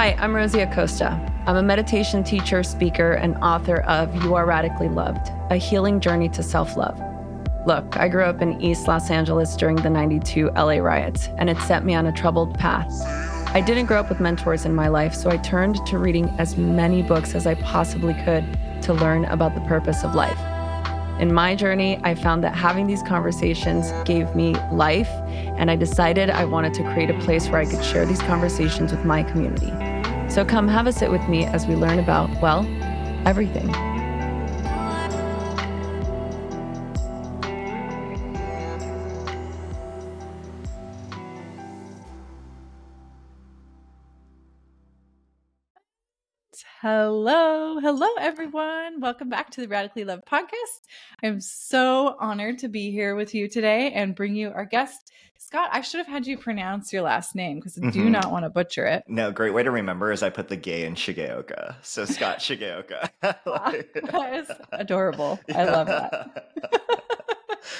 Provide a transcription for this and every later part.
Hi, I'm Rosie Acosta. I'm a meditation teacher, speaker, and author of You Are Radically Loved A Healing Journey to Self Love. Look, I grew up in East Los Angeles during the 92 LA riots, and it set me on a troubled path. I didn't grow up with mentors in my life, so I turned to reading as many books as I possibly could to learn about the purpose of life. In my journey, I found that having these conversations gave me life, and I decided I wanted to create a place where I could share these conversations with my community. So come have a sit with me as we learn about, well, everything. Hello, hello, everyone. Welcome back to the Radically Loved podcast. I'm so honored to be here with you today and bring you our guest, Scott. I should have had you pronounce your last name because I do Mhm. not want to butcher it. No, great way to remember is I put the gay in Shigeoka. So Scott Shigeoka. Like- that is adorable. I love that.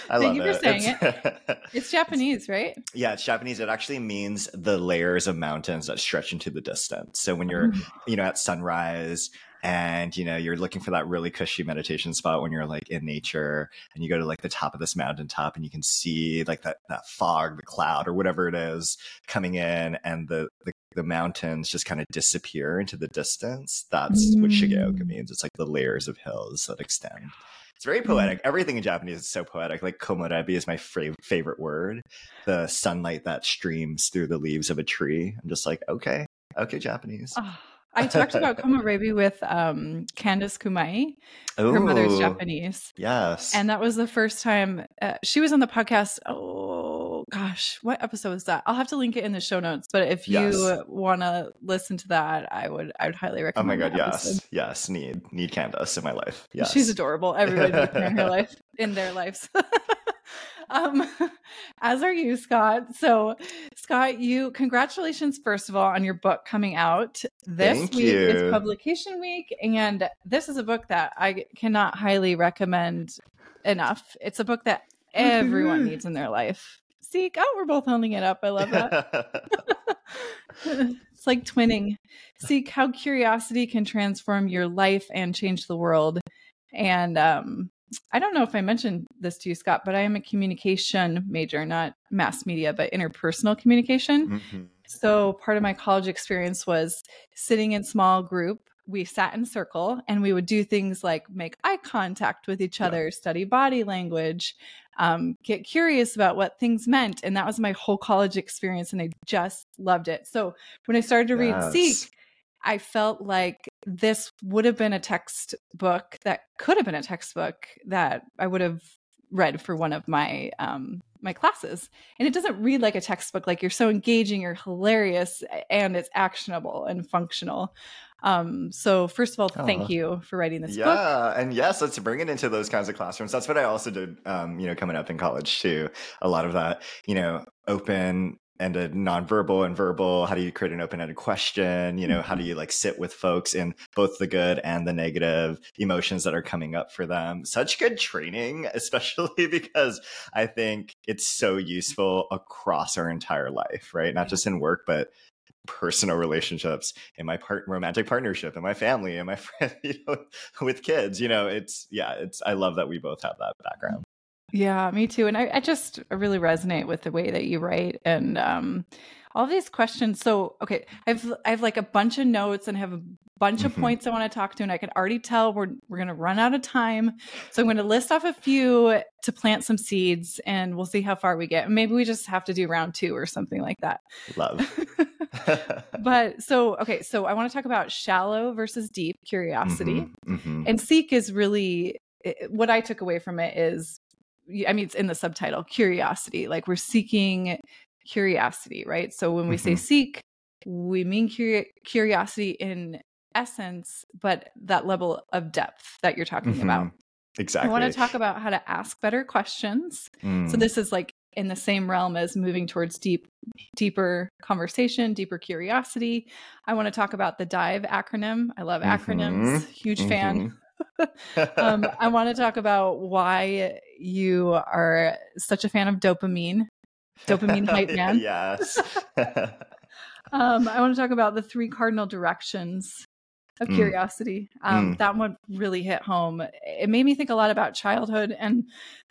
I Thank love you for it. saying It's- It's Japanese, right? yeah, it's Japanese. It actually means the layers of mountains that stretch into the distance. So when you're, Mm. you know, at sunrise and you know you're looking for that really cushy meditation spot when you're like in nature and you go to like the top of this mountaintop and you can see like that that fog the cloud or whatever it is coming in and the the, the mountains just kind of disappear into the distance that's what shigeoka Mm. means it's like the layers of hills that extend it's very Mm. poetic everything in japanese is so poetic like komorebi is my fra- favorite word the sunlight that streams through the leaves of a tree i'm just like okay okay japanese Oh, I talked about komorebi with um, Candace Kumai. Her mother's Japanese. Yes. And that was the first time uh, she was on the podcast. Oh gosh, what episode was that? I'll have to link it in the show notes. But if you Yes. want to listen to that, I would I would highly recommend. oh my god, yes. episode. Yes, need need Candace in my life. Yes. She's adorable. Everybody needs her in her life, in their lives. um, as are you, Scott. So, Scott, you congratulations first of all on your book coming out. This Thank week is you. publication week, and this is a book that I cannot highly recommend enough. It's a book that everyone needs in their life. Seek. Oh, we're both holding it up. I love that. it's like twinning. Seek how curiosity can transform your life and change the world. And um, I don't know if I mentioned this to you, Scott, but I am a communication major, not mass media, but interpersonal communication. Mhm. So part of my college experience was sitting in small group. We sat in circle and we would do things like make eye contact with each Yeah. other, study body language, um, get curious about what things meant. And that was my whole college experience. And I just loved it. So when I started to read Seek, I felt like this would have been a textbook that could have been a textbook that I would have read for one of my um, my classes. And it doesn't read like a textbook. Like you're so engaging, you're hilarious, and it's actionable and functional. Um, so first of all, thank you for writing this yeah, book. Yeah, and yes, let's bring it into those kinds of classrooms. That's what I also did, um, you know, coming up in college too. A lot of that, you know, open ended nonverbal and verbal. How do you create an open ended question? You know, how do you like sit with folks in both the good and the negative emotions that are coming up for them? Such good training, especially because I think it's so useful across our entire life, right? Not just in work, but personal relationships in my part romantic partnership in my family and my friend you know with kids you know it's yeah it's i love that we both have that background Yeah, me too. And I, I just really resonate with the way that you write and um, all these questions. So, okay, I've I have like a bunch of notes and have a bunch of Mhm. points I want to talk to, and I can already tell we're we're gonna run out of time. So I'm gonna list off a few to plant some seeds, and we'll see how far we get. Maybe we just have to do round two or something like that. love but so okay, so I want to talk about shallow versus deep curiosity. Mhm, mhm. And seek is really what I took away from it is, I mean, it's in the subtitle curiosity. Like we're seeking curiosity, right? So when we say Mhm. seek, we mean curi- curiosity in essence, but that level of depth that you're talking about. Mhm. exactly I want to talk about how to ask better questions. So Mm. this is like in the same realm as moving towards deep deeper conversation, deeper curiosity. I want to talk about the DIVE acronym. I love acronyms. Mhm. Huge fan. Mhm. um, I want to talk about why you are such a fan of dopamine. Dopamine hype man. yes um, I want to talk about the three cardinal directions of Mm. curiosity. Um, Mm. That one really hit home. It made me think a lot about childhood and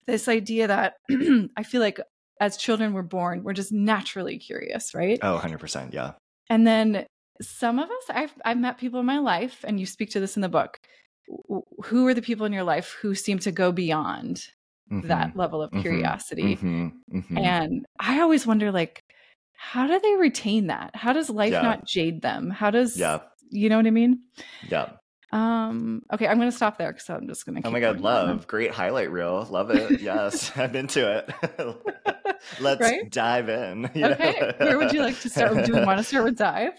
this idea that I feel like as children we're born, we're just naturally curious, right? Oh, 100%. Yeah. And then some of us, I've I've met people in my life, and you speak to this in the book. Who are the people in your life who seem to go beyond that level of Mhm. curiosity? Mhm. Mhm. And I always wonder, like, how do they retain that? How does life Yeah. not jade them? How does Yeah. you know what I mean? Yeah. Um, okay, I'm gonna stop there because I'm just gonna. Oh my God. Love. Great highlight reel. Love it. Yes. I'm into it. Let's Right? dive in. Okay, know? where would you like to start? Do we want to start with dive?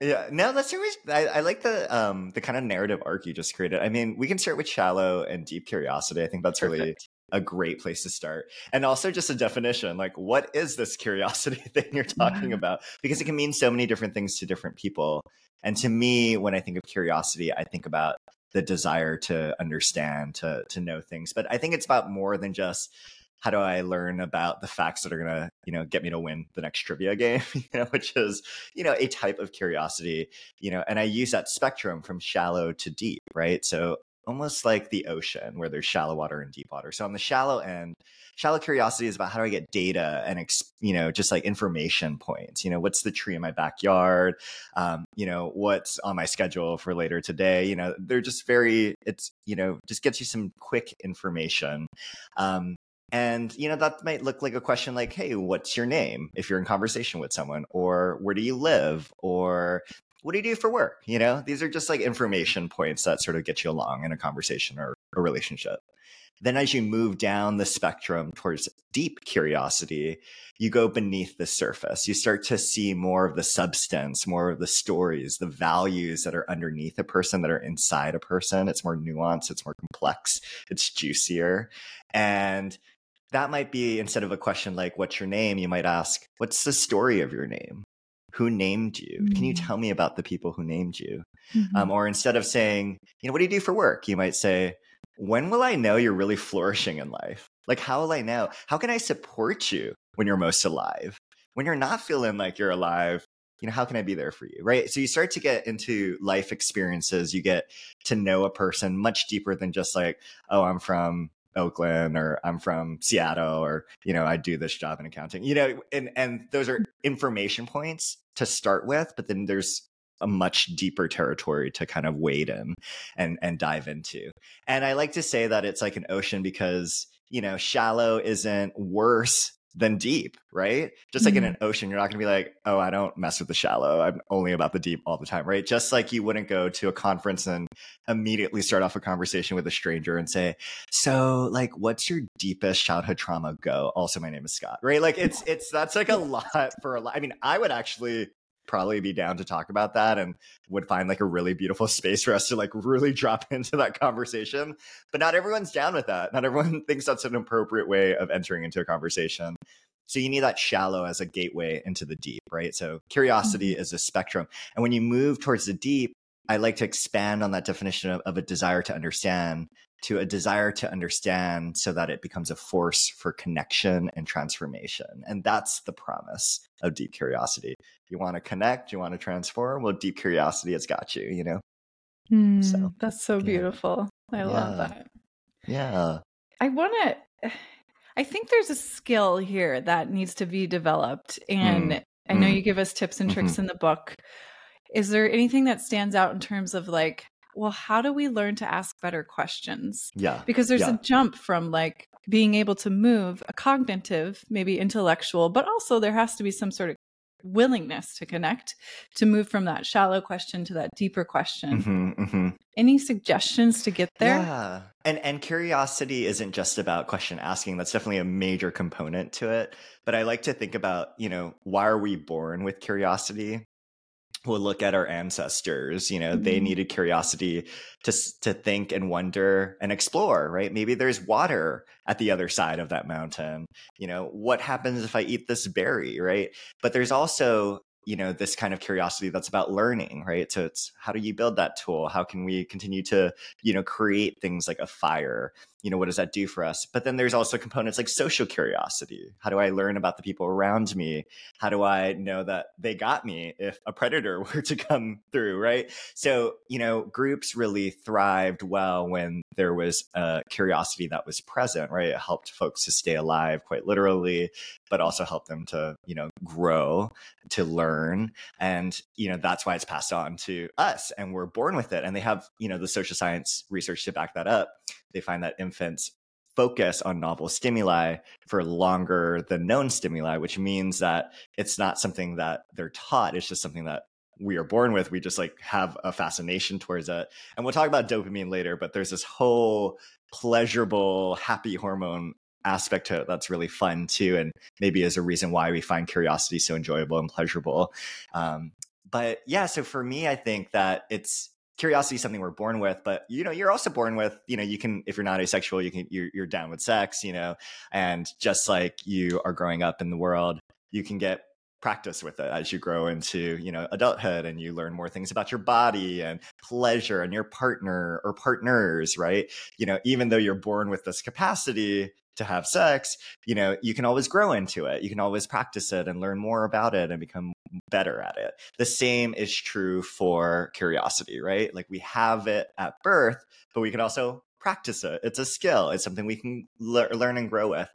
Yeah, no, let's start with. I, I like the um the kind of narrative arc you just created. I mean, we can start with shallow and deep curiosity. I think that's really Perfect. A great place to start, and also just a definition. Like, what is this curiosity thing you're talking Yeah. about? Because it can mean so many different things to different people. And to me, when I think of curiosity, I think about the desire to understand, to to know things. But I think it's about more than just how do I learn about the facts that are gonna, you know, get me to win the next trivia game, you know, which is, you know, a type of curiosity, you know, and I use that spectrum from shallow to deep, right? So almost like the ocean where there's shallow water and deep water. So on the shallow end, shallow curiosity is about how do I get data and, you know, just like information points, you know, what's the tree in my backyard? Um, you know, what's on my schedule for later today? You know, they're just very, it's, you know, just gets you some quick information. Um, and you know that might look like a question like, "Hey, what's your name?" If you're in conversation with someone, or "Where do you live?" or "What do you do for work?" You know, these are just like information points that sort of get you along in a conversation or a relationship. Then, as you move down the spectrum towards deep curiosity, you go beneath the surface. You start to see more of the substance, more of the stories, the values that are underneath a person, that are inside a person. It's more nuanced, it's more complex, it's juicier. And that might be instead of a question like, What's your name? you might ask, What's the story of your name? Who named you? Can you Mm. tell me about the people who named you? Mhm. Um, or instead of saying, you know, what do you do for work? You might say, when will I know you're really flourishing in life? Like, how will I know? How can I support you when you're most alive? When you're not feeling like you're alive, you know, how can I be there for you? Right. So you start to get into life experiences. You get to know a person much deeper than just like, oh, I'm from Oakland or I'm from Seattle or, you know, I do this job in accounting, you know, and, and those are information points to start with, but then there's a much deeper territory to kind of wade in and and dive into. And I like to say that it's like an ocean because, you know, shallow isn't worse than deep, right? Just like in mm-hmm. an ocean, you're not going to be like, "Oh, I don't mess with the shallow. I'm only about the deep all the time," right? Just like you wouldn't go to a conference and immediately start off a conversation with a stranger and say, "So, like, what's your deepest childhood trauma go?" Also, my name is Scott, right? Like it's it's that's like a lot for a lot. I mean, I would actually probably be down to talk about that and would find like a really beautiful space for us to like really drop into that conversation. But not everyone's down with that. Not everyone thinks that's an appropriate way of entering into a conversation. So you need that shallow as a gateway into the deep, right? So curiosity mm-hmm. is a spectrum. And when you move towards the deep, I like to expand on that definition of, of a desire to understand to a desire to understand so that it becomes a force for connection and transformation. And that's the promise of deep curiosity. You want to connect, you want to transform. Well, deep curiosity has got you, you know? Mm, So, that's so yeah. beautiful. I love Yeah. that. Yeah. I want to. I think there's a skill here that needs to be developed, and Mm, I know mm. you give us tips and tricks in the book. Is there anything that stands out in terms of like, well, how do we learn to ask better questions? Yeah. Because there's Yeah. a jump from like being able to move a cognitive, maybe intellectual, but also there has to be some sort of willingness to connect to move from that shallow question to that deeper question. Mhm, mhm. Any suggestions to get there? Yeah. And and curiosity isn't just about question asking. That's definitely a major component to it. But I like to think about, you know, why are we born with curiosity? We'll look at our ancestors, you know, they Mhm. needed curiosity to to think and wonder and explore, right? Maybe there's water at the other side of that mountain. You know, what happens if I eat this berry, right? But there's also you know this kind of curiosity that's about learning right so it's how do you build that tool how can we continue to you know create things like a fire you know, what does that do for us? But then there's also components like social curiosity. How do I learn about the people around me? How do I know that they got me if a predator were to come through, right? So, you know, groups really thrived well when there was a curiosity that was present, right? It helped folks to stay alive quite literally, but also helped them to, you know, grow, to learn. And, you know, that's why it's passed on to us and we're born with it. And they have, you know, the social science research to back that up they find that infants focus on novel stimuli for longer than known stimuli, which means that it's not something that they're taught. It's just something that we are born with. We just like have a fascination towards it. And we'll talk about dopamine later, but there's this whole pleasurable, happy hormone aspect to it that's really fun too. And maybe is a reason why we find curiosity so enjoyable and pleasurable. Um, but yeah, so for me, I think that it's curiosity is something we're born with but you know you're also born with you know you can if you're not asexual you can you're, you're down with sex you know and just like you are growing up in the world you can get practice with it as you grow into you know adulthood and you learn more things about your body and pleasure and your partner or partners right? You know even though you're born with this capacity to have sex you know you can always grow into it. You can always practice it and learn more about it and become better at it. The same is true for curiosity, right? Like we have it at birth, but we can also practice it. It's a skill. It's something we can le- learn and grow with.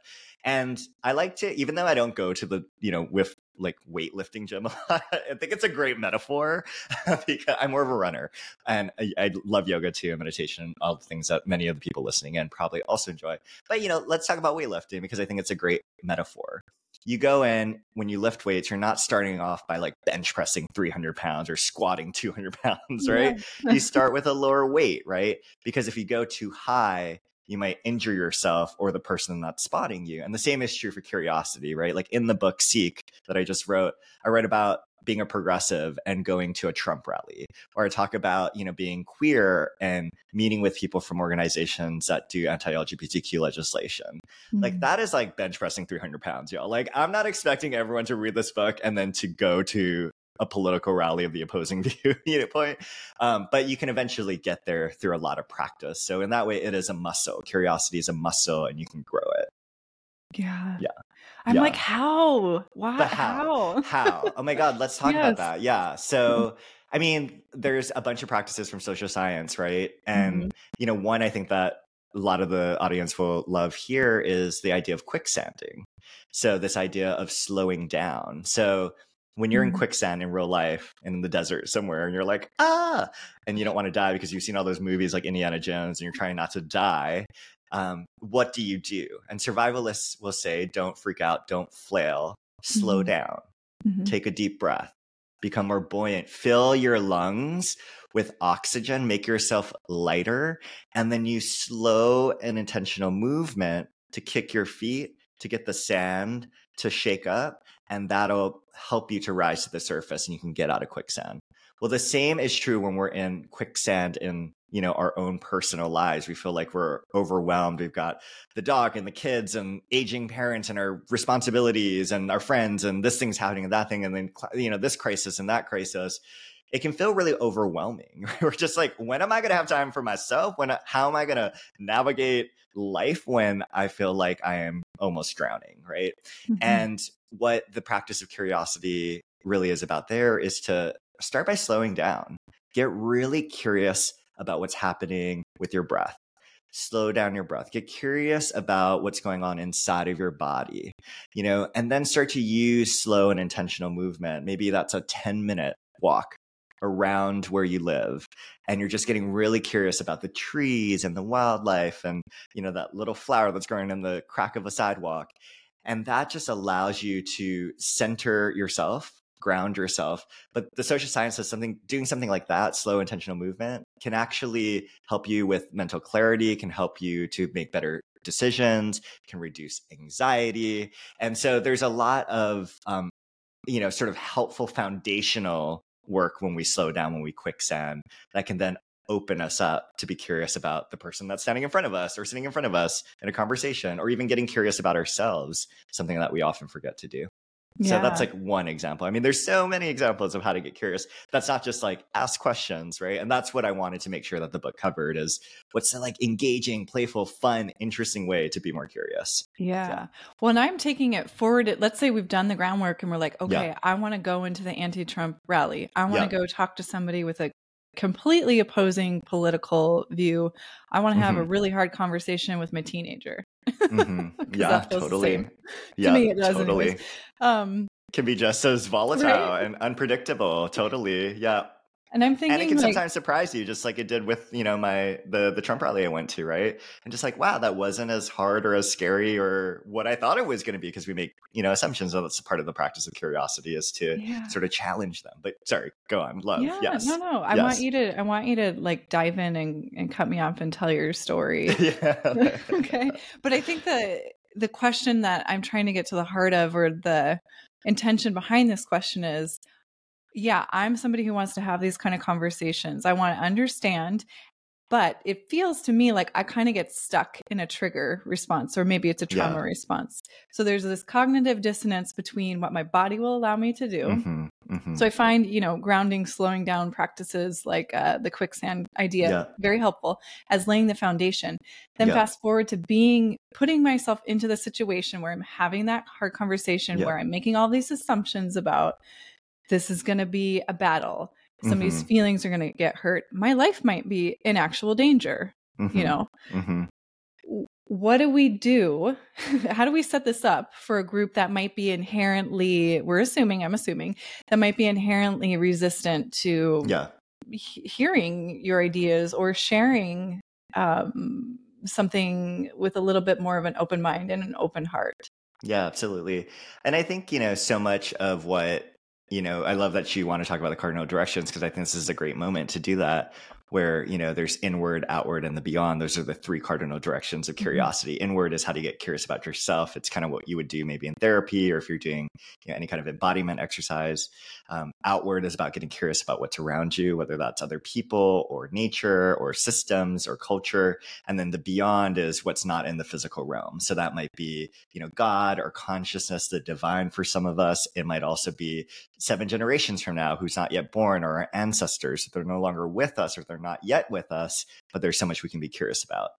And I like to, even though I don't go to the, you know, with like weightlifting gym a lot, I think it's a great metaphor because I'm more of a runner and I, I, love yoga too, and meditation, all the things that many of the people listening in probably also enjoy. But, you know, let's talk about weightlifting because I think it's a great metaphor you go in when you lift weights, you're not starting off by like bench pressing 300 pounds or squatting 200 pounds, right? Yeah. you start with a lower weight, right? Because if you go too high, you might injure yourself or the person that's spotting you. And the same is true for curiosity, right? Like in the book Seek that I just wrote, I write about being a progressive and going to a Trump rally, or I talk about, you know, being queer and meeting with people from organizations that do anti-LGBTQ legislation. Mm-hmm. Like that is like bench pressing 300 pounds, y'all. Like I'm not expecting everyone to read this book and then to go to a political rally of the opposing view you know, point um, but you can eventually get there through a lot of practice so in that way it is a muscle curiosity is a muscle and you can grow it yeah yeah I'm yeah. like, how? Why? The how? How? Oh my God, let's talk yes. about that. Yeah. So, I mean, there's a bunch of practices from social science, right? And, mm-hmm. you know, one I think that a lot of the audience will love here is the idea of quicksanding. So, this idea of slowing down. So, when you're mm-hmm. in quicksand in real life and in the desert somewhere and you're like, ah, and you don't want to die because you've seen all those movies like Indiana Jones and you're trying not to die, um, what do you do? And survivalists will say, don't freak out, don't flail, slow mm-hmm. down, mm-hmm. take a deep breath, become more buoyant, fill your lungs with oxygen, make yourself lighter, and then you slow an intentional movement to kick your feet, to get the sand to shake up, and that'll help you to rise to the surface and you can get out of quicksand. Well, the same is true when we're in quicksand in you know our own personal lives. We feel like we're overwhelmed. We've got the dog and the kids and aging parents and our responsibilities and our friends and this thing's happening and that thing and then you know this crisis and that crisis. It can feel really overwhelming. We're just like when am i going to have time for myself? When how am i going to navigate life when i feel like i am almost drowning right? Mm-hmm. and what the practice of curiosity really is about there is to start by slowing down. Get really curious about what's happening with your breath. Slow down your breath. Get curious about what's going on inside of your body, you know, and then start to use slow and intentional movement. Maybe that's a 10 minute walk around where you live and you're just getting really curious about the trees and the wildlife and you know that little flower that's growing in the crack of a sidewalk and that just allows you to center yourself ground yourself. But the social science says something doing something like that, slow intentional movement, can actually help you with mental clarity, can help you to make better decisions, can reduce anxiety. And so there's a lot of um, you know, sort of helpful foundational work when we slow down, when we quicksand, that can then open us up to be curious about the person that's standing in front of us or sitting in front of us in a conversation or even getting curious about ourselves, something that we often forget to do. So that's like one example. I mean, there's so many examples of how to get curious. That's not just like ask questions, right? And that's what I wanted to make sure that the book covered is what's the like engaging, playful, fun, interesting way to be more curious. Yeah. Well, and I'm taking it forward. Let's say we've done the groundwork and we're like, okay, yeah. I want to go into the anti-Trump rally. I want to yeah. go talk to somebody with a completely opposing political view. I want to have mm-hmm. a really hard conversation with my teenager. mm-hmm. Yeah, totally. Yeah, to me, it does totally. Um, Can be just as volatile right? and unpredictable. Totally. Yeah. And I'm thinking, and it can like, sometimes surprise you, just like it did with you know my the the Trump rally I went to, right? And just like, wow, that wasn't as hard or as scary or what I thought it was going to be, because we make you know assumptions. So that's part of the practice of curiosity is to yeah. sort of challenge them. But sorry, go on, love. Yeah, yes, no, no, I yes. want you to, I want you to like dive in and and cut me off and tell your story. yeah. okay, but I think the the question that I'm trying to get to the heart of, or the intention behind this question is yeah, I'm somebody who wants to have these kind of conversations. I want to understand, but it feels to me like I kind of get stuck in a trigger response, or maybe it's a trauma yeah. response. So there's this cognitive dissonance between what my body will allow me to do. Mm-hmm, mm-hmm. So I find, you know, grounding, slowing down practices like uh, the quicksand idea yeah. very helpful as laying the foundation. Then yeah. fast forward to being putting myself into the situation where I'm having that hard conversation, where I'm making all these assumptions about this is going to be a battle. Somebody's mm-hmm. feelings are going to get hurt. My life might be in actual danger, mm-hmm. you know. Mm-hmm. What do we do? How do we set this up for a group that might be inherently, we're assuming, I'm assuming, that might be inherently resistant to yeah. he- hearing your ideas or sharing um, something with a little bit more of an open mind and an open heart? Yeah, absolutely. And I think, you know, so much of what you know, I love that you want to talk about the cardinal directions because I think this is a great moment to do that where you know there's inward outward and the beyond. Those are the three cardinal directions of mm-hmm. curiosity. Mm-hmm. inward is how to get curious about yourself. It's kind of what you would do maybe in therapy or if you're doing you know, any kind of embodiment exercise. Um, outward is about getting curious about what's around you whether that's other people or nature or systems or culture. And then the beyond is what's not in the physical realm. So that might be you know god or consciousness the divine for some of us. It might also be seven generations from now who's not yet born or our ancestors. They're no longer with us or they're not yet with us, but there's so much we can be curious about.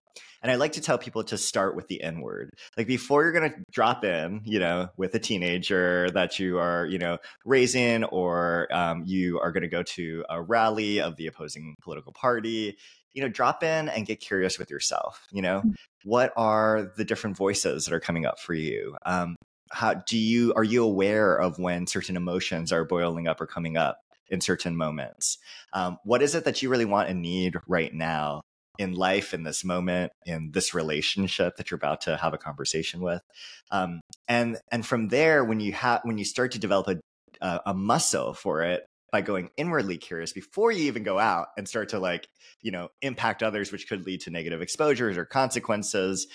And I like to tell people to start with the inward. Like before you're going to drop in, you know, with a teenager that you are, you know, raising or um, you are going to go to a rally of the opposing political party, you know, drop in and get curious with yourself. You know, mm-hmm. what are the different voices that are coming up for you? Um, how do you are you aware of when certain emotions are boiling up or coming up? In certain moments. Um, what is it that you really want and need right now in life, in this moment, in this relationship that you're about to have a conversation with? Um, and and from there, when you have when you start to develop a uh, a muscle for it by going inwardly curious before you even go out and start to like you know impact others which could lead to negative exposures or consequences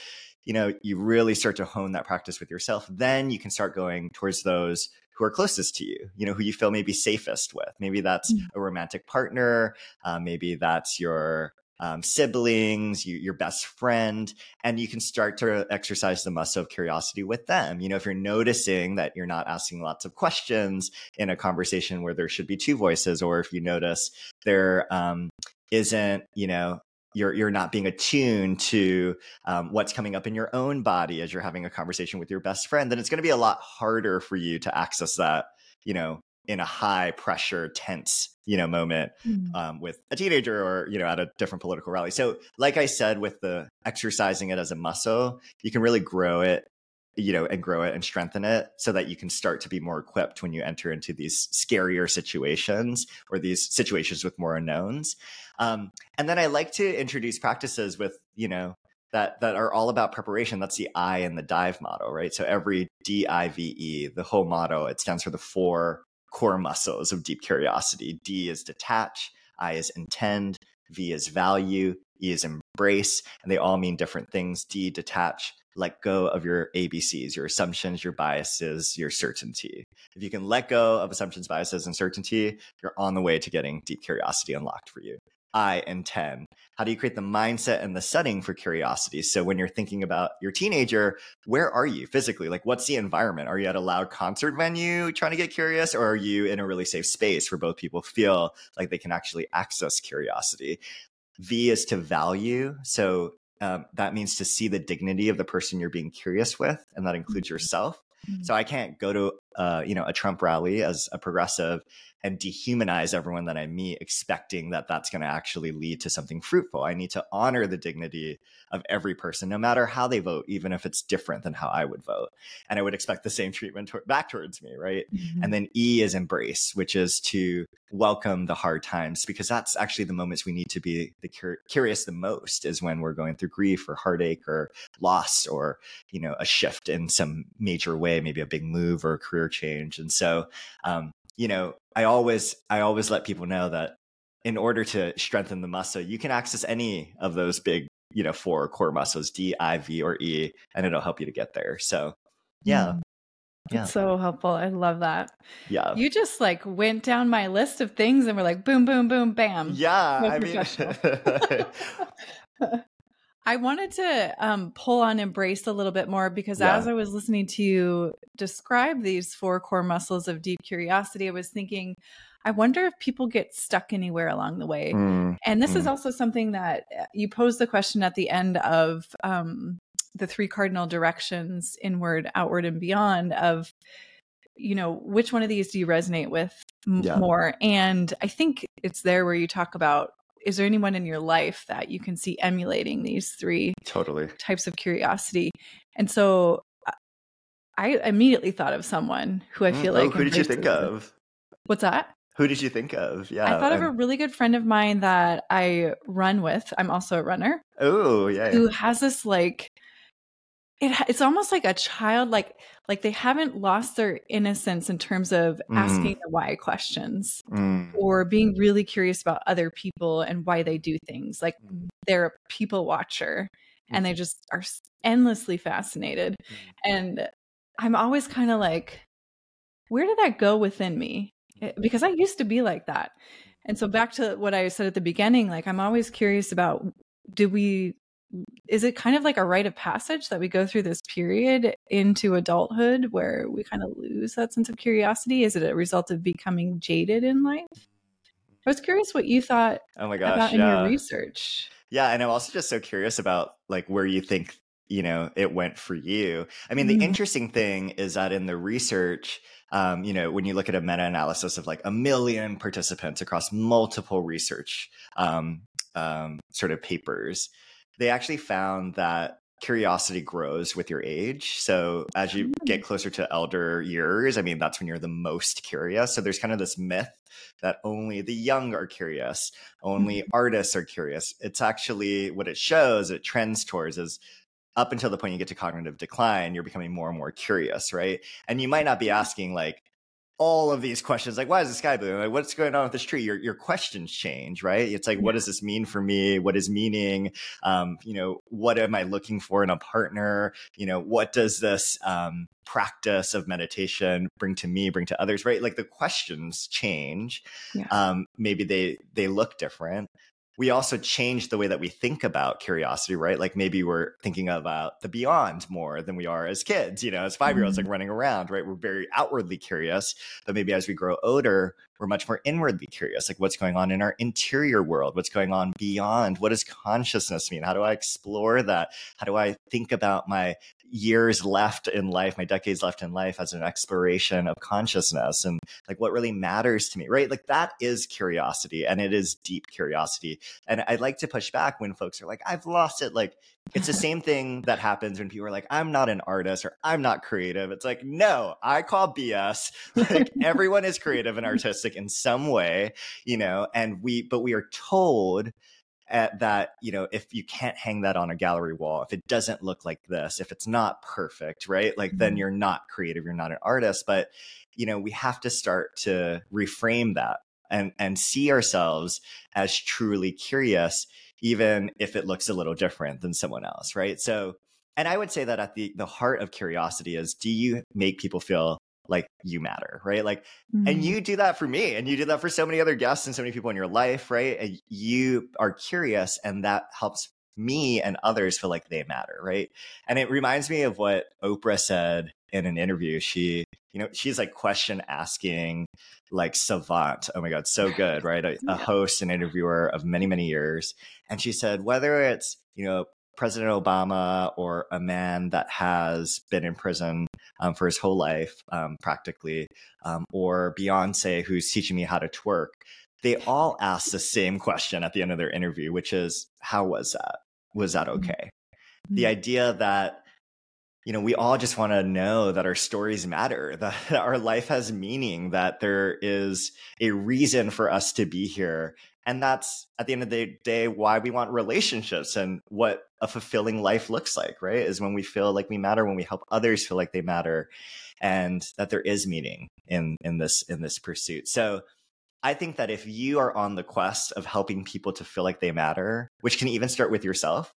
you know you really start to hone that practice with yourself then you can start going towards those who are closest to you, you know, who you feel maybe safest with. Maybe that's mm-hmm. a romantic partner, uh, maybe that's your um, siblings, you, your best friend, and you can start to exercise the muscle of curiosity with them. You know, if you're noticing that you're not asking lots of questions in a conversation where there should be two voices, or if you notice there um, not you know, you're you're not being attuned to um, what's coming up in your own body as you're having a conversation with your best friend then it's going to be a lot harder for you to access that you know in a high pressure tense you know moment mm. um, with a teenager or you know at a different political rally so like i said with the exercising it as a muscle you can really grow it you know and grow it and strengthen it so that you can start to be more equipped when you enter into these scarier situations or these situations with more unknowns um, and then I like to introduce practices with, you know, that that are all about preparation. That's the I and the dive model, right? So every D I V E, the whole motto, it stands for the four core muscles of deep curiosity. D is detach, I is intend, V is value, E is embrace, and they all mean different things. D detach, let go of your ABCs, your assumptions, your biases, your certainty. If you can let go of assumptions, biases, and certainty, you're on the way to getting deep curiosity unlocked for you. I and 10? How do you create the mindset and the setting for curiosity? So when you're thinking about your teenager, where are you physically? Like, what's the environment? Are you at a loud concert venue trying to get curious, or are you in a really safe space where both people feel like they can actually access curiosity? V is to value. So um, that means to see the dignity of the person you're being curious with, and that includes mm-hmm. yourself. Mm-hmm. So I can't go to uh, you know a Trump rally as a progressive and dehumanize everyone that I meet, expecting that that's going to actually lead to something fruitful. I need to honor the dignity of every person, no matter how they vote, even if it's different than how I would vote. And I would expect the same treatment to- back towards me, right? Mm-hmm. And then E is embrace, which is to welcome the hard times, because that's actually the moments we need to be the cur- curious the most is when we're going through grief or heartache or loss or you know a shift in some major way, maybe a big move or a career change. And so um, you know, I always I always let people know that in order to strengthen the muscle, you can access any of those big, you know, four core muscles, D, I, V, or E, and it'll help you to get there. So yeah. Mm. Yeah. so helpful. I love that. Yeah. You just like went down my list of things and we're like boom, boom, boom, bam. Yeah. I mean I wanted to um, pull on embrace a little bit more because yeah. as I was listening to you describe these four core muscles of deep curiosity, I was thinking, I wonder if people get stuck anywhere along the way. Mm, and this mm. is also something that uh, you posed the question at the end of um, the three cardinal directions inward, outward, and beyond of, you know, which one of these do you resonate with m- yeah. more? And I think it's there where you talk about is there anyone in your life that you can see emulating these three totally. types of curiosity? And so i immediately thought of someone who i mm, feel mm, like oh, who did you think of? What's that? Who did you think of? Yeah i thought of a really good friend of mine that i run with. I'm also a runner. Oh yeah. Who has this like it, it's almost like a child like like they haven't lost their innocence in terms of mm. asking the why questions mm. or being really curious about other people and why they do things like mm. they're a people watcher and they mm-hmm. just are endlessly fascinated mm. and i'm always kind of like where did that go within me because i used to be like that and so back to what i said at the beginning like i'm always curious about do we is it kind of like a rite of passage that we go through this period into adulthood where we kind of lose that sense of curiosity? Is it a result of becoming jaded in life? I was curious what you thought oh my gosh, about in your research. Yeah, and I'm also just so curious about like where you think you know it went for you. I mean, mm-hmm. the interesting thing is that in the research, um, you know, when you look at a meta-analysis of like a million participants across multiple research um, um, sort of papers, they actually found that curiosity grows with your age. So as you get mm. closer to elder years, I mean, that's when you're the most curious. So there's kind of this myth that only the young are curious, only mm-hmm. artists are curious. It's actually what it shows, it trends towards is up until the point you get to cognitive decline, you're becoming more and more curious, right? And you might not be asking like, all of these questions like why is the sky blue? Like what's going on with this tree? Your, your questions change right? It's like yeah. what does this mean for me? What is meaning? Um, you know what am i looking for in a partner? You know what does this um, practice of meditation bring to me bring to others right? Like the questions change. Yeah. um, maybe they they look different we also change the way that we think about curiosity, right? Like maybe we're thinking about the beyond more than we are as kids, you know, as five year olds, mm-hmm. like running around, right? We're very outwardly curious. But maybe as we grow older, we're much more inwardly curious, like what's going on in our interior world, what's going on beyond. What does consciousness mean? How do I explore that? How do I think about my years left in life, my decades left in life as an exploration of consciousness and like what really matters to me, right? Like that is curiosity and it is deep curiosity. And I'd like to push back when folks are like, I've lost it. Like it's the same thing that happens when people are like, I'm not an artist or I'm not creative. It's like, no, I call BS. Like everyone is creative and artistic in some way, you know, and we, but we are told at that you know if you can't hang that on a gallery wall if it doesn't look like this if it's not perfect right like then mm-hmm. you're not creative you're not an artist but you know we have to start to reframe that and and see ourselves as truly curious even if it looks a little different than someone else right so and i would say that at the the heart of curiosity is do you make people feel like you matter, right? Like, mm-hmm. and you do that for me, and you do that for so many other guests and so many people in your life, right? And you are curious, and that helps me and others feel like they matter, right? And it reminds me of what Oprah said in an interview. She, you know, she's like question asking, like savant. Oh my God, so good, right? A, a host and interviewer of many, many years. And she said, whether it's, you know, President Obama or a man that has been in prison um, for his whole life, um, practically, um, or Beyonce, who's teaching me how to twerk, they all ask the same question at the end of their interview, which is, How was that? Was that mm-hmm. okay? Mm-hmm. The idea that you know, we all just want to know that our stories matter, that our life has meaning, that there is a reason for us to be here. And that's at the end of the day why we want relationships and what a fulfilling life looks like, right? Is when we feel like we matter, when we help others feel like they matter, and that there is meaning in in this in this pursuit. So I think that if you are on the quest of helping people to feel like they matter, which can even start with yourself,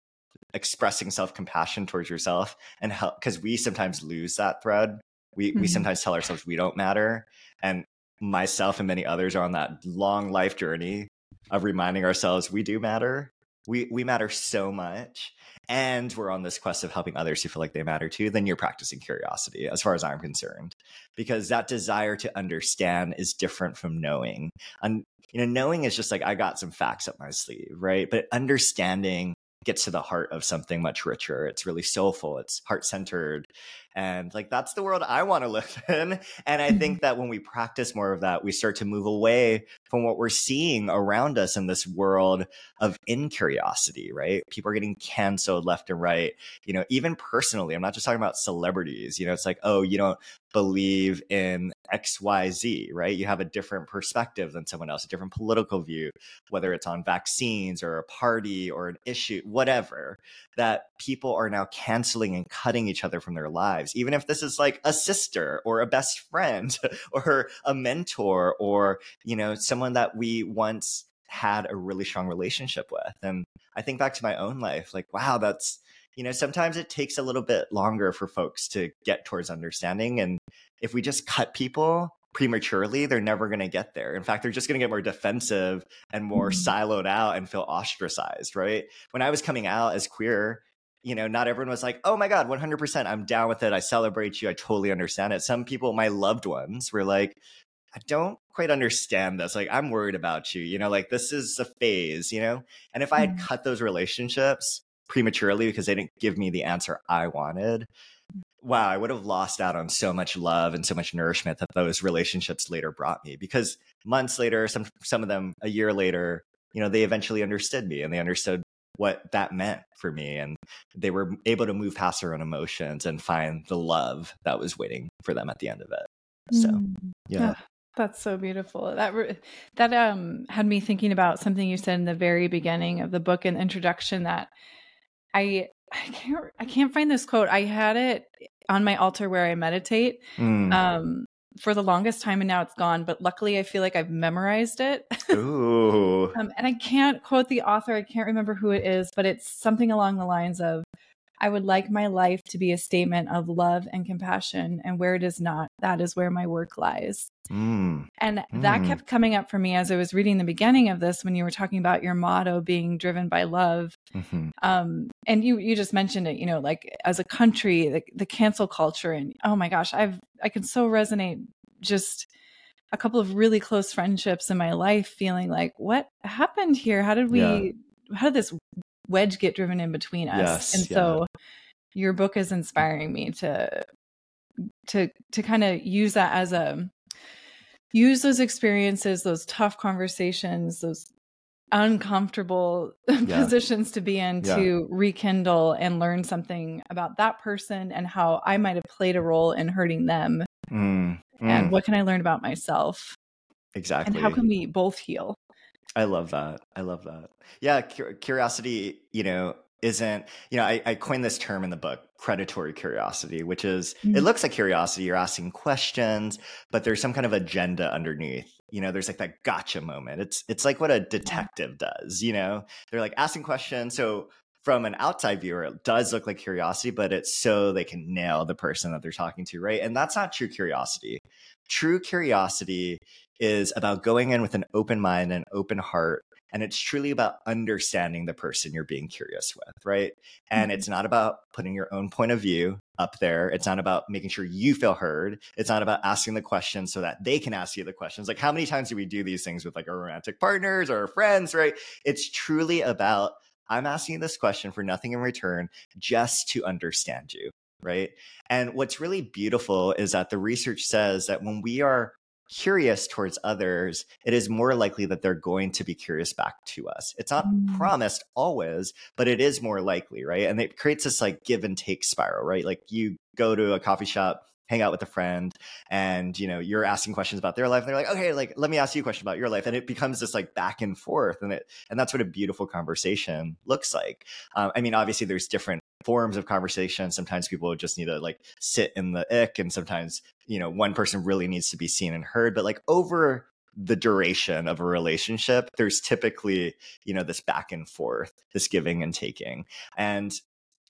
expressing self-compassion towards yourself and help because we sometimes lose that thread. We mm-hmm. we sometimes tell ourselves we don't matter. And myself and many others are on that long life journey of reminding ourselves we do matter. We we matter so much. And we're on this quest of helping others who feel like they matter too, then you're practicing curiosity, as far as I'm concerned. Because that desire to understand is different from knowing. And you know, knowing is just like I got some facts up my sleeve, right? But understanding gets to the heart of something much richer. It's really soulful, it's heart centered. And like that's the world I want to live in. And I think that when we practice more of that, we start to move away from what we're seeing around us in this world of incuriosity, right? People are getting canceled left and right. You know, even personally, I'm not just talking about celebrities. You know, it's like, oh, you don't believe in XYZ, right? You have a different perspective than someone else, a different political view, whether it's on vaccines or a party or an issue, whatever, that people are now canceling and cutting each other from their lives, even if this is like a sister or a best friend or a mentor or, you know, someone that we once had a really strong relationship with. And I think back to my own life, like, wow, that's, you know, sometimes it takes a little bit longer for folks to get towards understanding. And if we just cut people prematurely, they're never going to get there. In fact, they're just going to get more defensive and more mm-hmm. siloed out and feel ostracized, right? When I was coming out as queer, you know, not everyone was like, oh my God, 100%, I'm down with it. I celebrate you. I totally understand it. Some people, my loved ones, were like, I don't quite understand this. Like, I'm worried about you. You know, like this is a phase, you know? And if I had mm-hmm. cut those relationships prematurely because they didn't give me the answer I wanted, wow, I would have lost out on so much love and so much nourishment that those relationships later brought me. Because months later, some some of them a year later, you know, they eventually understood me and they understood what that meant for me and they were able to move past their own emotions and find the love that was waiting for them at the end of it. So, mm. yeah. Oh, that's so beautiful. That that um had me thinking about something you said in the very beginning of the book and introduction that I I can't I can't find this quote. I had it on my altar where I meditate mm. um, for the longest time, and now it's gone. But luckily, I feel like I've memorized it. Ooh. um, and I can't quote the author. I can't remember who it is, but it's something along the lines of I would like my life to be a statement of love and compassion, and where it is not, that is where my work lies. Mm. And that mm. kept coming up for me as I was reading the beginning of this when you were talking about your motto being driven by love. Mm-hmm. Um, and you you just mentioned it, you know, like as a country, the, the cancel culture, and oh my gosh, I've I can so resonate just a couple of really close friendships in my life feeling like what happened here how did we yeah. how did this wedge get driven in between us. Yes, and yeah. so your book is inspiring me to to to kind of use that as a use those experiences, those tough conversations, those uncomfortable yeah. positions to be in yeah. to rekindle and learn something about that person and how I might have played a role in hurting them. Mm, mm. And what can I learn about myself? Exactly. And how can we both heal? I love that. I love that. Yeah, curiosity, you know, isn't, you know, I, I coined this term in the book, predatory curiosity, which is mm-hmm. it looks like curiosity, you're asking questions, but there's some kind of agenda underneath. You know, there's like that gotcha moment. It's it's like what a detective does, you know? They're like asking questions. So from an outside viewer, it does look like curiosity, but it's so they can nail the person that they're talking to, right? And that's not true curiosity. True curiosity is about going in with an open mind and open heart. And it's truly about understanding the person you're being curious with, right? And mm-hmm. it's not about putting your own point of view up there. It's not about making sure you feel heard. It's not about asking the questions so that they can ask you the questions. Like, how many times do we do these things with like our romantic partners or our friends, right? It's truly about I'm asking you this question for nothing in return, just to understand you, right? And what's really beautiful is that the research says that when we are curious towards others, it is more likely that they're going to be curious back to us. It's not mm. promised always, but it is more likely, right? And it creates this like give and take spiral, right? Like you go to a coffee shop, hang out with a friend and you know you're asking questions about their life and they're like okay like let me ask you a question about your life and it becomes this like back and forth and it and that's what a beautiful conversation looks like um, i mean obviously there's different forms of conversation. Sometimes people just need to like sit in the ick and sometimes you know one person really needs to be seen and heard. But like over the duration of a relationship there's typically you know this back and forth this giving and taking. And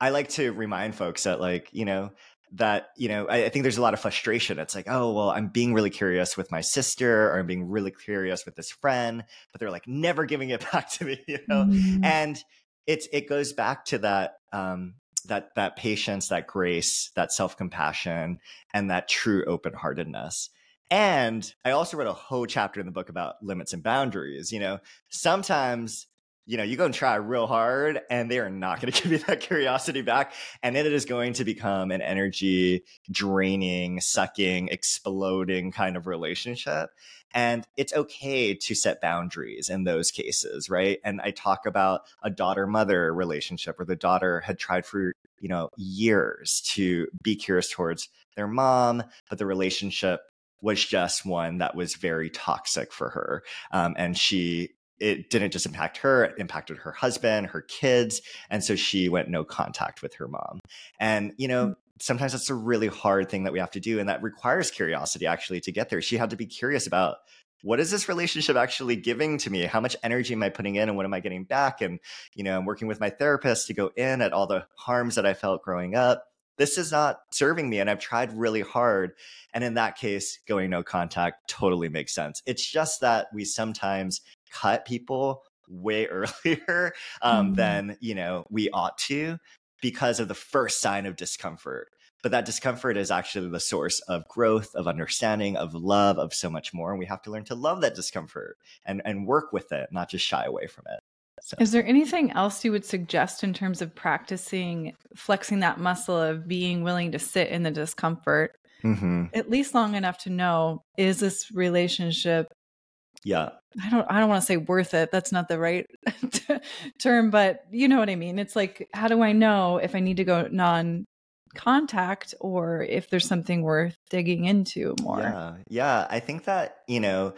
i like to remind folks that like you know that you know I, I, think there's a lot of frustration. It's like oh well i'm being really curious with my sister or i'm being really curious with this friend but they're like never giving it back to me you know? Mm-hmm. and it's it goes back to that um that that patience that grace that self-compassion and that true open-heartedness. And i also wrote a whole chapter in the book about limits and boundaries you know? Sometimes you know, you go and try real hard and they are not going to give you that curiosity back. And then it is going to become an energy draining, sucking, exploding kind of relationship. And it's okay to set boundaries in those cases, right? And I talk about a daughter mother relationship where the daughter had tried for, you know, years to be curious towards their mom, but the relationship was just one that was very toxic for her. Um, and she it didn't just impact her, it impacted her husband, her kids. And so she went no contact with her mom. And, you know, mm. sometimes that's a really hard thing that we have to do. And that requires curiosity actually to get there. She had to be curious about what is this relationship actually giving to me? How much energy am I putting in and what am I getting back? And, you know, I'm working with my therapist to go in at all the harms that I felt growing up. This is not serving me. And I've tried really hard. And in that case, going no contact totally makes sense. It's just that we sometimes cut people way earlier um, mm-hmm. than you know we ought to because of the first sign of discomfort but that discomfort is actually the source of growth of understanding of love of so much more and we have to learn to love that discomfort and and work with it not just shy away from it so. Is there anything else you would suggest in terms of practicing flexing that muscle of being willing to sit in the discomfort mm-hmm. at least long enough to know is this relationship yeah. I don't i don't want to say worth it that's not the right term but you know what i mean it's like how do i know if i need to go non contact or if there's something worth digging into more? Yeah yeah i think that you know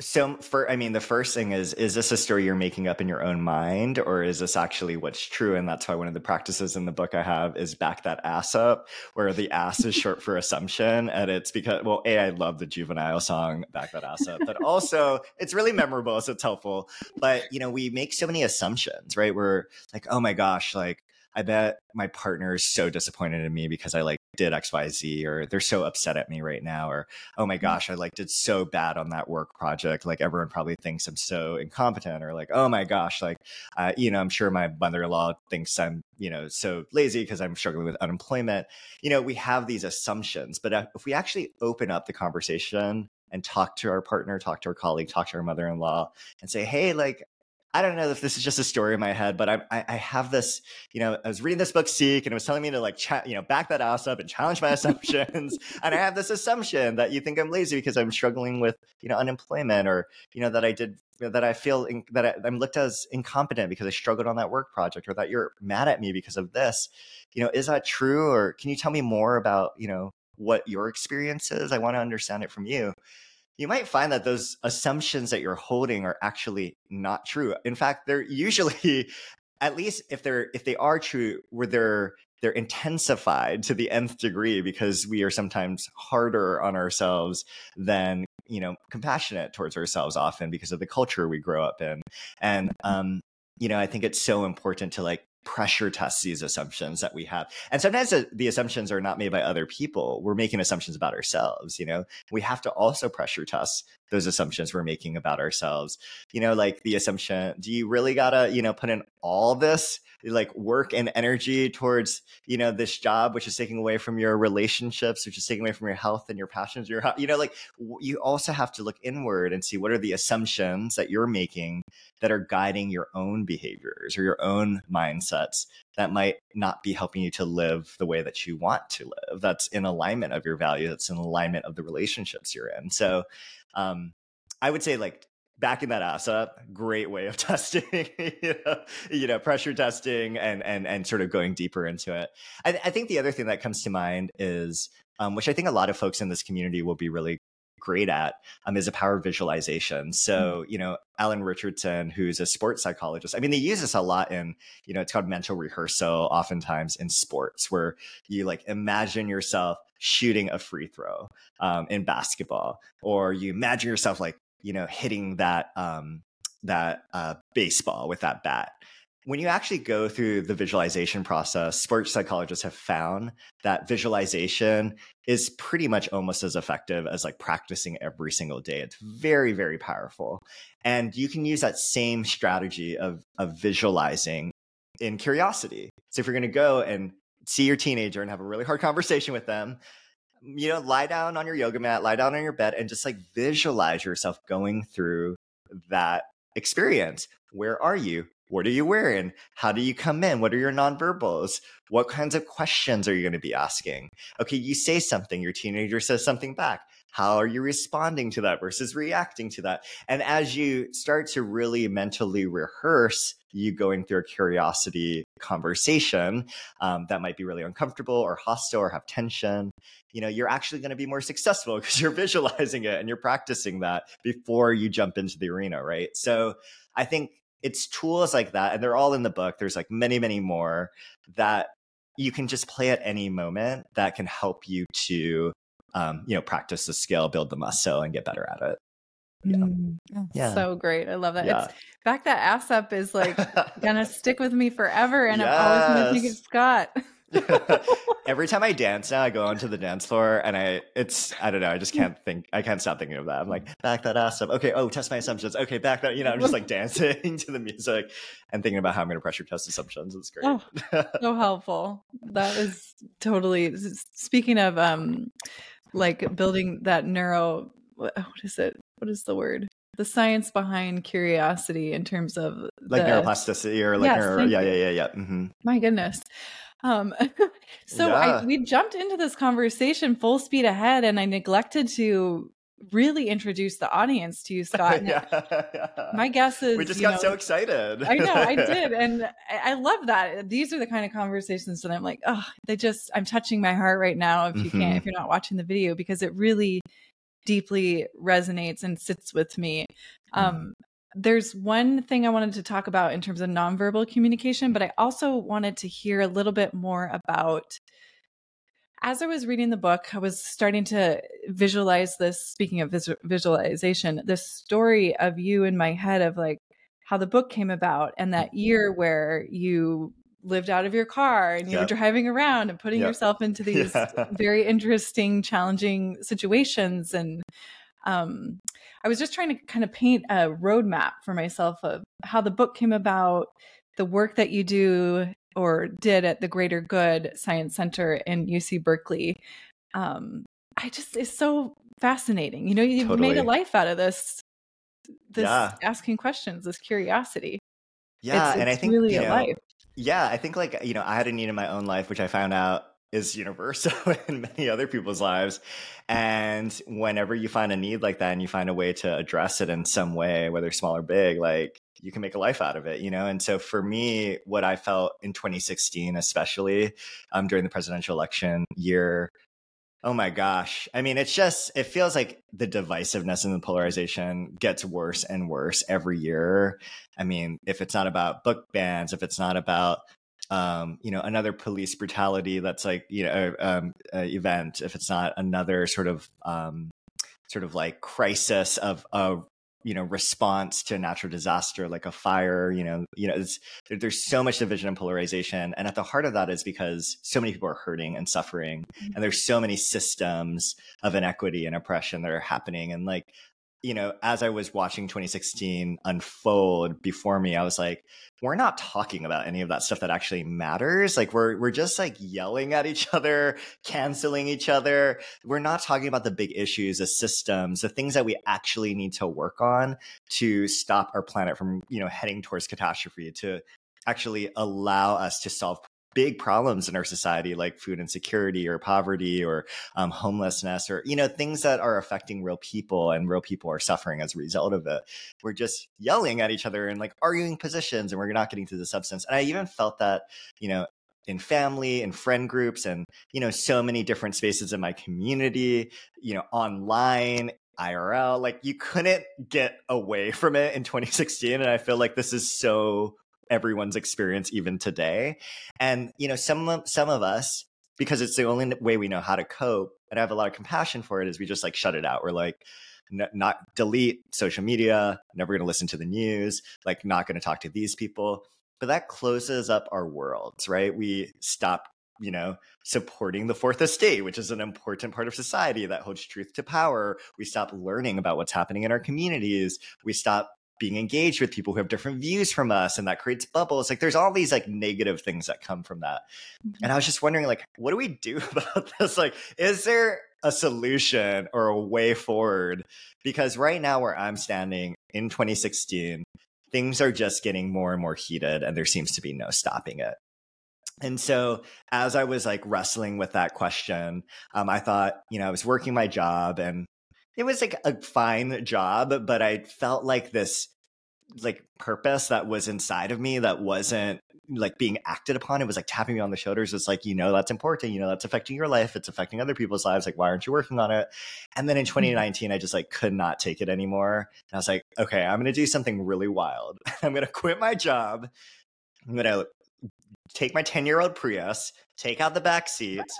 so, for I mean, the first thing is: is this a story you're making up in your own mind, or is this actually what's true? And that's why one of the practices in the book I have is back that ass up, where the ass is short for assumption, and it's because well, a I love the Juvenile song "Back That Ass Up," but also it's really memorable, so it's helpful. But you know, we make so many assumptions, right? We're like, oh my gosh, like I bet my partner is so disappointed in me because I like did XYZ or they're so upset at me right now or oh my mm. gosh, I like did so bad on that work project. Like everyone probably thinks I'm so incompetent or like, oh my gosh, like uh, you know, I'm sure my mother-in-law thinks I'm, you know, so lazy because I'm struggling with unemployment. You know, we have these assumptions, but uh, if we actually open up the conversation and talk to our partner, talk to our colleague, talk to our mother-in-law and say, hey, like I don't know if this is just a story in my head, but I, I, I have this, you know, I was reading this book, Seek, and it was telling me to like, cha- you know, back that ass up and challenge my assumptions. and I have this assumption that you think I'm lazy because I'm struggling with, you know, unemployment or, you know, that I did, you know, that I feel in, that I, I'm looked as incompetent because I struggled on that work project or that you're mad at me because of this. You know, is that true? Or can you tell me more about, you know, what your experience is? I want to understand it from you you might find that those assumptions that you're holding are actually not true. In fact, they're usually, at least if they're if they are true, where they're they're intensified to the nth degree because we are sometimes harder on ourselves than you know compassionate towards ourselves often because of the culture we grow up in and um you know i think it's so important to like pressure test these assumptions that we have. And sometimes the, the, assumptions are not made by other people. We're making assumptions about ourselves, you know. We have to also pressure test those assumptions we're making about ourselves. You know, like the assumption, do you really got to, you know, put in all this like work and energy towards, you know, this job which is taking away from your relationships, which is taking away from your health and your passions, your you know, like you also have to look inward and see what are the assumptions that you're making that are guiding your own behaviors or your own mindsets that might not be helping you to live the way that you want to live. That's in alignment of your value. That's in alignment of the relationships you're in. So, um, I would say like backing that ass up, great way of testing, you, know, you know, pressure testing and and and sort of going deeper into it. I, I think the other thing that comes to mind is, um, which I think a lot of folks in this community will be really great at um, is a power visualization. So, mm-hmm. you know, Alan Richardson, who's a sports psychologist, I mean, they use this a lot in, you know, it's called mental rehearsal, oftentimes in sports, where you like imagine yourself shooting a free throw um, in basketball, or you imagine yourself like, you know, hitting that, um, that uh, baseball with that bat when you actually go through the visualization process, sports psychologists have found that visualization is pretty much almost as effective as like practicing every single day. It's very, very powerful. And you can use that same strategy of, of visualizing in curiosity. So if you're going to go and see your teenager and have a really hard conversation with them, you know, lie down on your yoga mat, lie down on your bed, and just like visualize yourself going through that experience. Where are you? What are you wearing? How do you come in? What are your nonverbals? What kinds of questions are you going to be asking? Okay, you say something, your teenager says something back. How are you responding to that versus reacting to that? And as you start to really mentally rehearse you going through a curiosity conversation um, that might be really uncomfortable or hostile or have tension, you know, you're actually going to be more successful because you're visualizing it and you're practicing that before you jump into the arena, right? So I think it's tools like that and they're all in the book there's like many many more that you can just play at any moment that can help you to um, you know practice the skill build the muscle and get better at it yeah. Mm, yeah. So great. I love that. Yeah. It's back that ass up is like gonna stick with me forever and yes. I'm always gonna think of Scott. Every time I dance now, I go onto the dance floor and I, it's, I don't know, I just can't think, I can't stop thinking of that. I'm like, back that ass up. Okay. Oh, test my assumptions. Okay. Back that, you know, I'm just like dancing to the music and thinking about how I'm going to pressure test assumptions. It's great. Oh, so helpful. That is totally, speaking of, um, like building that neuro, what is it? What is the word? the science behind curiosity in terms of like the, neuroplasticity or like yes, neuro, yeah, yeah, yeah, yeah, mm-hmm. My goodness. Um, so yeah. I, we jumped into this conversation full speed ahead, and I neglected to really introduce the audience to you, Scott. yeah, yeah. My guess is we just got know, so excited. I know I did, and I, I, love that. These are the kind of conversations that I'm like, oh, they just I'm touching my heart right now. If you mm-hmm. can't, if you're not watching the video, because it really deeply resonates and sits with me. Mm-hmm. Um, there's one thing I wanted to talk about in terms of nonverbal communication, but I also wanted to hear a little bit more about. As I was reading the book, I was starting to visualize this. Speaking of visualization, this story of you in my head of like how the book came about and that mm-hmm. year where you lived out of your car and you yep. were driving around and putting yep. yourself into these yeah. very interesting, challenging situations. And um, I was just trying to kind of paint a roadmap for myself of how the book came about, the work that you do or did at the Greater Good Science Center in UC Berkeley. Um, I just it's so fascinating. You know, you've totally. made a life out of this, this yeah. asking questions, this curiosity. Yeah, it's, and it's I think really you know, a life. Yeah, I think like you know, I had a need in my own life, which I found out is universal in many other people's lives. And whenever you find a need like that and you find a way to address it in some way, whether small or big, like you can make a life out of it, you know? And so for me, what I felt in 2016, especially um, during the presidential election year, oh my gosh. I mean, it's just, it feels like the divisiveness and the polarization gets worse and worse every year. I mean, if it's not about book bans, if it's not about um, you know, another police brutality that's like, you know, um, uh, event, if it's not another sort of, um, sort of like crisis of, of you know response to a natural disaster like a fire you know you know there, there's so much division and polarization and at the heart of that is because so many people are hurting and suffering mm-hmm. and there's so many systems of inequity and oppression that are happening and like you know, as I was watching 2016 unfold before me, I was like, we're not talking about any of that stuff that actually matters. Like we're we're just like yelling at each other, canceling each other. We're not talking about the big issues, the systems, the things that we actually need to work on to stop our planet from, you know, heading towards catastrophe, to actually allow us to solve big problems in our society like food insecurity or poverty or um, homelessness or you know things that are affecting real people and real people are suffering as a result of it. We're just yelling at each other and like arguing positions and we're not getting to the substance. And i even felt that you know in family and friend groups and you know so many different spaces in my community you know online IRL like you couldn't get away from it in 2016 and I feel like this is so everyone's experience even today. And you know, some of, some of us because it's the only way we know how to cope and I have a lot of compassion for it is we just like shut it out. We're like n- not delete social media, never going to listen to the news, like not going to talk to these people. But that closes up our worlds, right? We stop you know, supporting the fourth estate, which is an important part of society that holds truth to power. We stop learning about what's happening in our communities. We stop being engaged with people who have different views from us and that creates bubbles. Like there's all these like negative things that come from that. Mm-hmm. and i was just wondering like what do we do about this? Like is there a solution or a way forward? Because right now where i'm standing in 2016 things are just getting more and more heated and there seems to be no stopping it. And so as i was like wrestling with that question um, i thought you know i was working my job and it was like a fine job, but I felt like this like purpose that was inside of me that wasn't like being acted upon. It was like tapping me on the shoulders. It's like, you know, that's important. You know, that's affecting your life. It's affecting other people's lives. Like, why aren't you working on it? And then in 2019, mm-hmm. I just like could not take it anymore. And I was like, okay, I'm going to do something really wild. I'm going to quit my job. I'm going to take my 10 year old Prius, take out the back seats,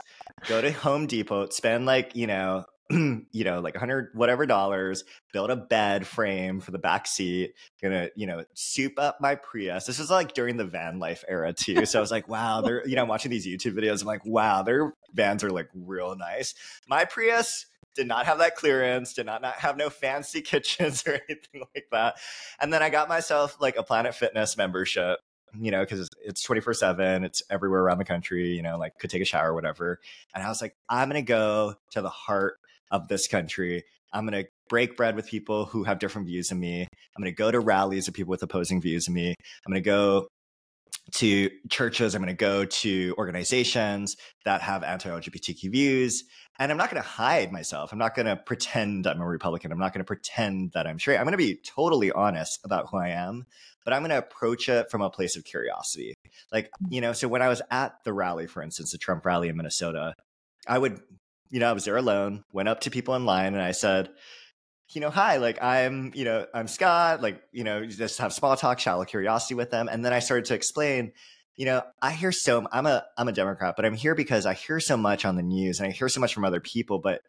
go to Home Depot, spend like, you know, you know, like a hundred whatever dollars, build a bed frame for the back seat, gonna, you know, soup up my Prius. This was like during the van life era too. So I was like, wow, they're, you know, I'm watching these YouTube videos. I'm like, wow, their vans are like real nice. My Prius did not have that clearance, did not, not have no fancy kitchens or anything like that. And then I got myself like a Planet Fitness membership you know, because it's 24 7, it's everywhere around the country, you know, like could take a shower, or whatever. And I was like, I'm going to go to the heart of this country. I'm going to break bread with people who have different views than me. I'm going to go to rallies of people with opposing views than me. I'm going to go to churches. I'm going to go to organizations that have anti LGBTQ views. And I'm not going to hide myself. I'm not going to pretend I'm a Republican. I'm not going to pretend that I'm straight. I'm going to be totally honest about who I am, but I'm going to approach it from a place of curiosity. Like, mm. you know, so when I was at the rally, for instance, the Trump rally in Minnesota, I would you know, I was there alone, went up to people in line and I said, you know, hi, like I'm, you know, I'm Scott, like, you know, just have small talk, shallow curiosity with them. And then I started to explain, you know, I hear so I'm a I'm a Democrat, but I'm here because I hear so much on the news and I hear so much from other people, but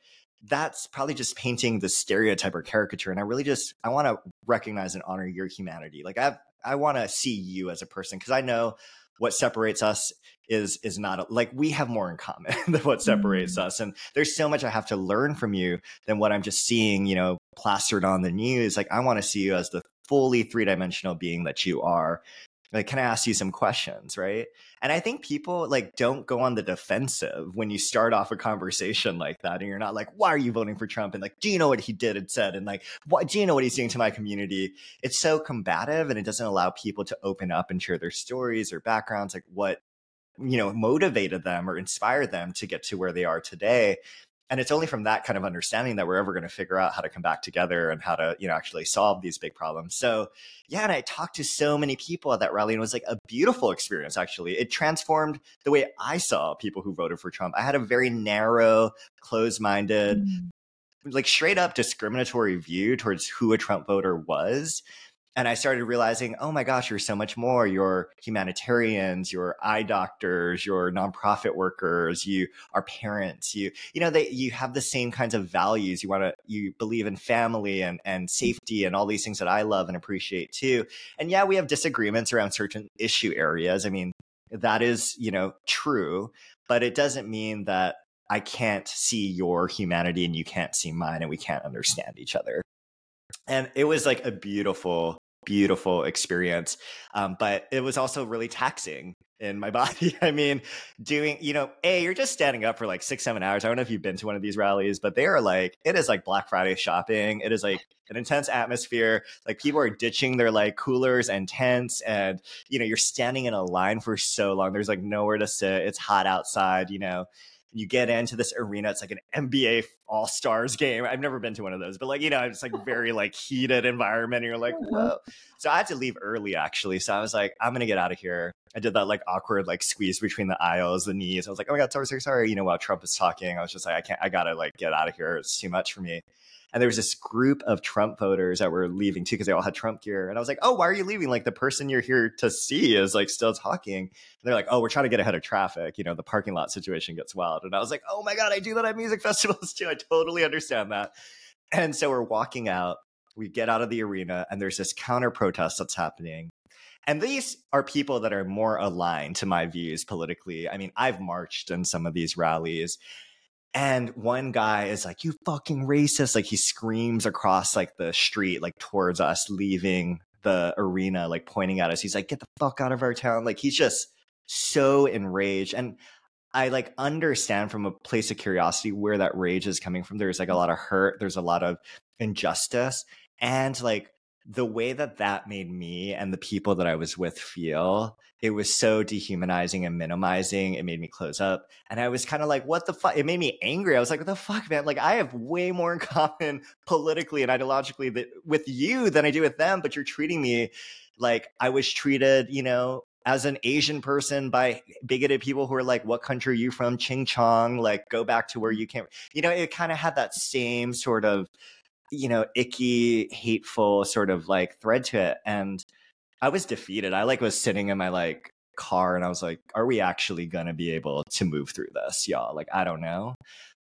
that's probably just painting the stereotype or caricature. And I really just I want to recognize and honor your humanity. Like I I want to see you as a person because I know what separates us is is not like we have more in common than what separates mm. us and there's so much i have to learn from you than what i'm just seeing you know plastered on the news like i want to see you as the fully three-dimensional being that you are like can i ask you some questions right? And i think people like don't go on the defensive when you start off a conversation like that and you're not like why are you voting for trump? and like do you know what he did and said? and like what do you know what he's doing to my community? It's so combative and it doesn't allow people to open up and share their stories or backgrounds like what you know motivated them or inspired them to get to where they are today and it's only from that kind of understanding that we're ever going to figure out how to come back together and how to you know actually solve these big problems. So yeah and i talked to so many people at that rally and it was like a beautiful experience actually. It transformed the way i saw people who voted for trump. I had a very narrow closed-minded mm-hmm. like straight up discriminatory view towards who a trump voter was and I started realizing, oh my gosh, you're so much more. You're humanitarians, you're eye doctors, you're nonprofit workers, you are parents. You, you know, they, you have the same kinds of values. You want to, you believe in family and and safety and all these things that I love and appreciate too. And yeah, we have disagreements around certain issue areas. I mean, that is, you know, true, but it doesn't mean that I can't see your humanity and you can't see mine and we can't understand each other. And it was like a beautiful, beautiful experience. Um, but it was also really taxing in my body. I mean, doing, you know, A, you're just standing up for like six, seven hours. I don't know if you've been to one of these rallies, but they are like, it is like Black Friday shopping. It is like an intense atmosphere. Like people are ditching their like coolers and tents. And, you know, you're standing in a line for so long. There's like nowhere to sit. It's hot outside, you know you get into this arena it's like an nba all stars game. I've never been to one of those but like you know it's like very like heated environment and you're like mm-hmm. whoa. So i had to leave early actually so i was like i'm gonna get out of here. I did that like awkward like squeeze between the aisles the knees i was like oh my god sorry sorry sorry. You know while trump is talking i was just like i can't i gotta like get out of here it's too much for me and there was this group of Trump voters that were leaving too because they all had Trump gear. And I was like, "Oh, why are you leaving? Like the person you're here to see is like still talking." And they're like, "Oh, we're trying to get ahead of traffic. You know, the parking lot situation gets wild." And I was like, "Oh my god, I do that at music festivals too. I totally understand that." And so we're walking out. We get out of the arena, and there's this counter protest that's happening. And these are people that are more aligned to my views politically. I mean, I've marched in some of these rallies, and one guy is like, "You fucking racist!" Like he screams across like the street, like towards us, leaving the arena, like pointing at us. He's like, "Get the fuck out of our town!" Like he's just so enraged. And I like understand from a place of curiosity where that rage is coming from. There's like a lot of hurt. There's a lot of injustice, and like the way that that made me and the people that I was with feel, it was so dehumanizing and minimizing. It made me close up. And I was kind of like, what the fuck? It made me angry. I was like, what the fuck, man? Like, I have way more in common politically and ideologically that, with you than I do with them, but you're treating me like I was treated, you know, as an Asian person by bigoted people who are like, what country are you from? Ching Chong, like, go back to where mm. you came. You know, it kind of had that same sort of you know, icky, hateful sort of like thread to it. And I was defeated. I like was sitting in my like car and I was like, are we actually gonna be able to move through this, y'all? Like, I don't know.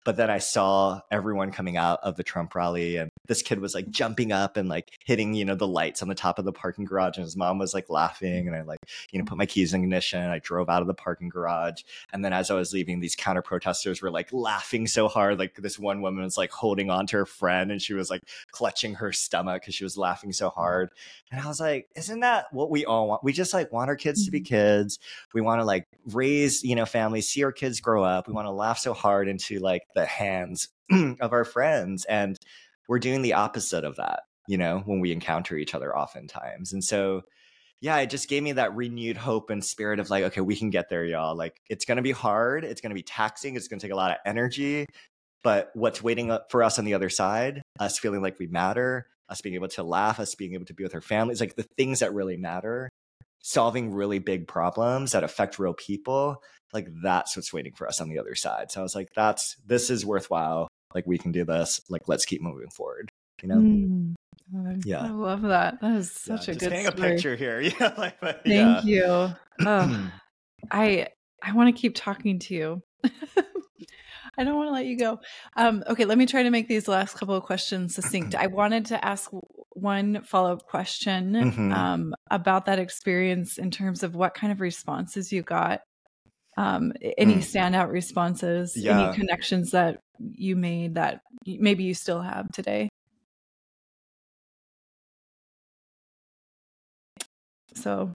But then I saw everyone coming out of the Trump rally, and this kid was like jumping up and like hitting, you know, the lights on the top of the parking garage. And his mom was like laughing. And I like, you know, put my keys in ignition. I drove out of the parking garage. And then as I was leaving, these counter protesters were like laughing so hard. Like this one woman was like holding on to her friend and she was like clutching her stomach because she was laughing so hard. And I was like, isn't that what we all want? We just like want our kids to be mm-hmm. kids. We want to like raise, you know, families, see our kids grow up. We want to laugh so hard into like the hands of our friends. And we're doing the opposite of that, you know, when we encounter each other oftentimes. And so, yeah, it just gave me that renewed hope and spirit of like, okay, we can get there, y'all. Like, it's going to be hard. It's going to be taxing. It's going to take a lot of energy. But what's waiting for us on the other side, us feeling like we matter, us being able to laugh, us being able to be with our families, like the things that really matter, solving really big problems that affect real people, like that's what's waiting for us on the other side. So I was like, that's this is worthwhile. Like we can do this. Like let's keep moving forward. You know? Mm. yeah, I love that. That is such yeah, a good. A picture here. Yeah, like, but, Thank yeah. you. Oh, I I want to keep talking to you. I don't want to let you go. Um, okay, let me try to make these last couple of questions succinct. I wanted to ask one follow up question mm-hmm. um, about that experience in terms of what kind of responses you got um, any mm. standout responses, yeah. any connections that you made that maybe you still have today? So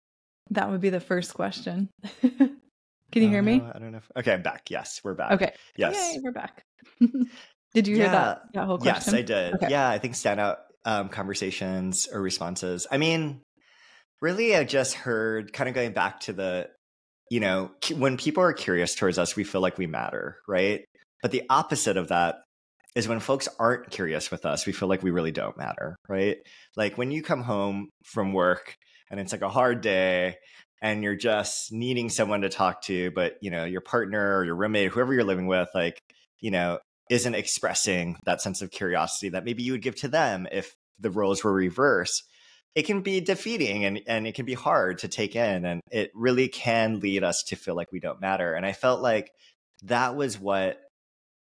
that would be the first question. Can you hear me? I don't know. If, okay, I'm back. Yes, we're back. Okay. Yes, Yay, we're back. did you hear that, that whole question? Yes, I did. Okay. Yeah, I think standout um, conversations or responses. I mean, really, I just heard kind of going back to the you know, when people are curious towards us, we feel like we matter, right? But the opposite of that is when folks aren't curious with us, we feel like we really don't matter, right? Like when you come home from work and it's like a hard day and you're just needing someone to talk to, but you know, your partner or your roommate, whoever you're living with, like, you know, isn't expressing that sense of curiosity that maybe you would give to them if the roles were reversed it can be defeating and, and it can be hard to take in. And it really can lead us to feel like we don't matter. And I felt like that was what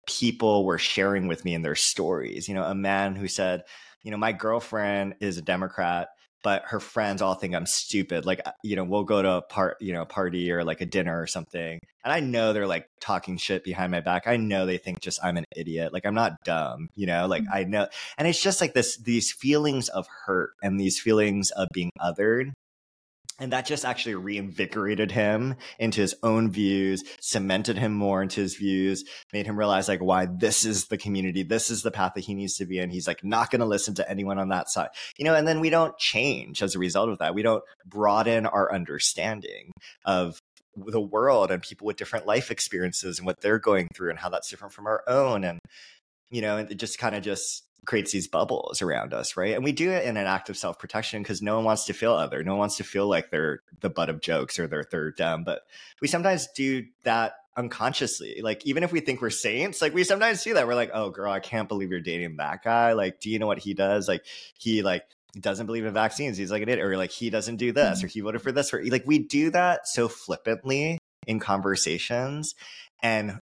people were sharing with me in their stories. You know, a man who said, you know, my girlfriend is a Democrat but her friends all think I'm stupid. Like, uh, you know, we'll go to a part, you know, party or like a dinner or something. And I know they're like talking shit behind my back. I know they think just I'm an idiot. Like I'm not dumb, you know, like mm-hmm. I know. And it's just like this, these feelings of hurt and these feelings of being othered and that just actually reinvigorated him into his own views cemented him more into his views made him realize like why this is the community this is the path that he needs to be in. He's like not going to listen to anyone on that side you know and then we don't change as a result of that. We don't broaden our understanding of the world and people with different life experiences and what they're going through and how that's different from our own. And you know it just kind of just creates these bubbles around us, right? And we do it in an act of self protection because no one wants to feel other. No one wants to feel like they're the butt of jokes or they're third dumb. But we sometimes do that unconsciously. Like, even if we think we're saints, like we sometimes do that. We're like, oh, girl, I can't believe you're dating that guy. Like, do you know what he does? Like, he, like, doesn't believe in vaccines. He's like an idiot, or like he doesn't do this, mm-hmm. or he voted for this, or like we do that so flippantly in conversations. And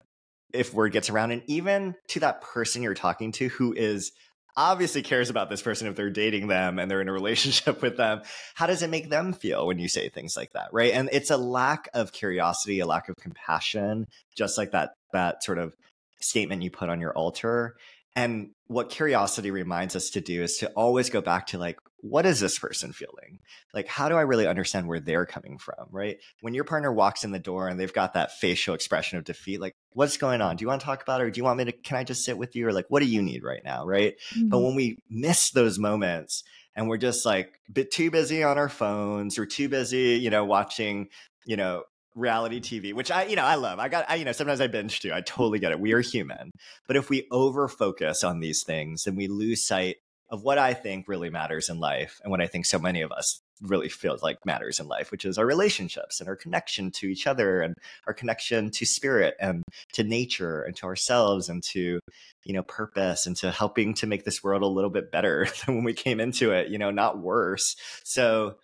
if word gets around, and even to that person you're talking to who is obviously cares about this person if they're dating them and they're in a relationship with them how does it make them feel when you say things like that right? And it's a lack of curiosity a lack of compassion just like that that sort of statement you put on your altar and what curiosity reminds us to do is to always go back to like, what is this person feeling? Like, how do I really understand where they're coming from? Right. When your partner walks in the door and they've got that facial expression of defeat, like, what's going on? Do you want to talk about it? Or do you want me to, can I just sit with you? Or like, what do you need right now? Right. Mm-hmm. But when we miss those moments and we're just like a bit too busy on our phones or too busy, you know, watching, you know, reality TV, which I, you know, I love. I got, I, you know, sometimes I binge too. I totally get it. We are human. But if we over focus on these things, then we lose sight of what I think really matters in life and what I think so many of us really feels like matters in life, which is our relationships and our connection to each other and our connection to spirit and to nature and to ourselves and to, you know, purpose and to helping to make this world a little bit better than when we came into it, you know, not worse. So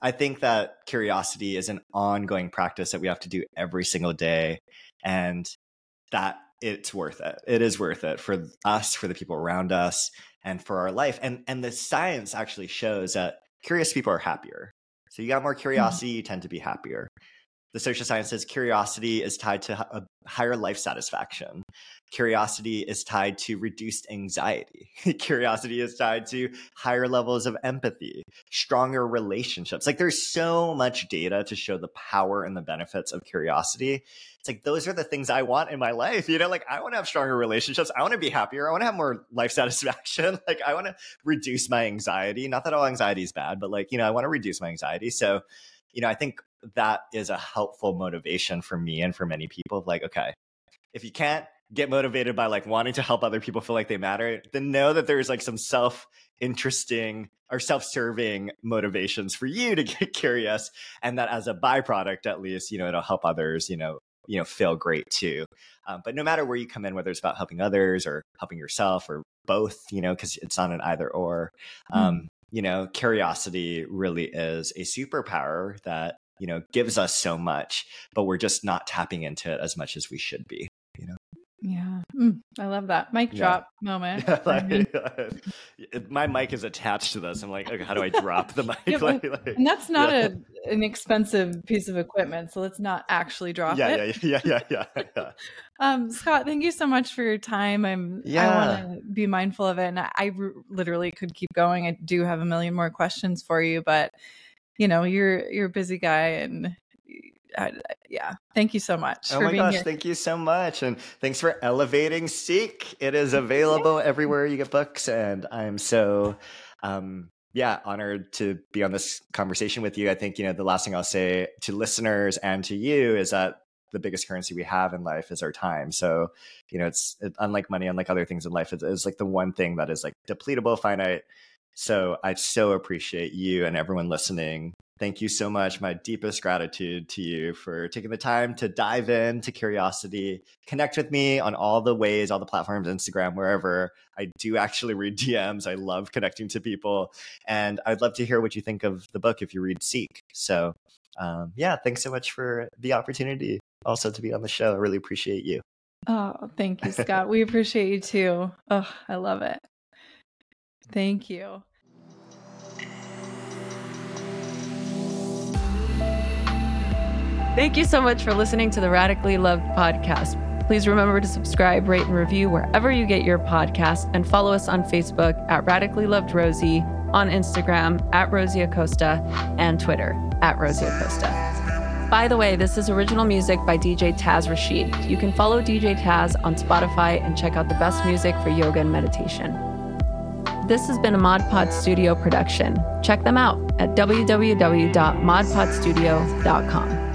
I think that curiosity is an ongoing practice that we have to do every single day. And that it's worth it. It is worth it for us, for the people around us, and for our life. And and the science actually shows that curious people are happier. So you got more mm-hmm. curiosity, you tend to be happier. The social sciences, curiosity is tied to a higher life satisfaction. Curiosity is tied to reduced anxiety. Curiosity is tied to higher levels of empathy, stronger relationships. Like there's so much data to show the power and the benefits of curiosity. It's like those are the things I want in my life. You know, like I want to have stronger relationships. I want to be happier. I want to have more life satisfaction. like I want to reduce my anxiety. Not that all anxiety is bad, but like, you know, I want to reduce my anxiety. So, you know, I think that is a helpful motivation for me and for many people. Like, okay, if you can't get motivated by like wanting to help other people feel like they matter, then know that there's like some self interesting or self-serving motivations for you to get curious and that as a byproduct at least you know it'll help others you know you know feel great too um, but no matter where you come in whether it's about helping others or helping yourself or both you know because it's not an either or hmm. um, mm. you know curiosity really is a superpower that you know gives us so much but we're just not tapping into it as much as we should be you know? Yeah. Mm, i love that. Mic drop yeah. moment like, my mic is attached to this. I'm like okay how do i drop the mic? Yeah, like, like, and that's not yeah. a, an expensive piece of equipment so let's not actually drop yeah, it. yeah yeah yeah yeah, yeah. um scott thank you so much for your time. I'm yeah. i want to be mindful of it and I, I literally could keep going. I do have a million more questions for you but you know you're you're a busy guy and I, yeah thank you so much oh my gosh here. thank you so much and thanks for elevating seek it is available everywhere you get books and i'm so um yeah honored to be on this conversation with you i think you know the last thing i'll say to listeners and to you is that the biggest currency we have in life is our time. So, you know, it's it, unlike money, unlike other things in life, it's, it's like the one thing that is like depletable, finite, so I so appreciate you and everyone listening thank you so much. My deepest gratitude to you for taking the time to dive into curiosity. Connect with me on all the ways, all the platforms, Instagram, wherever. I do actually read DMs. I love connecting to people. And I'd love to hear what you think of the book if you read Seek. So, um, yeah, thanks so much for the opportunity also to be on the show. I really appreciate you. Oh, thank you, Scott. we appreciate you too. Oh, I love it. Thank you. Thank you so much for listening to the Radically Loved podcast. Please remember to subscribe, rate, and review wherever you get your podcast, and follow us on Facebook at Radically Loved Rosie, on Instagram at Rosie Acosta, and Twitter at Rosie Acosta. By the way, this is original music by DJ Taz Rashid. You can follow DJ Taz on Spotify and check out the best music for yoga and meditation. This has been a Mod Pod Studio production. Check them out at www.modpodstudio.com.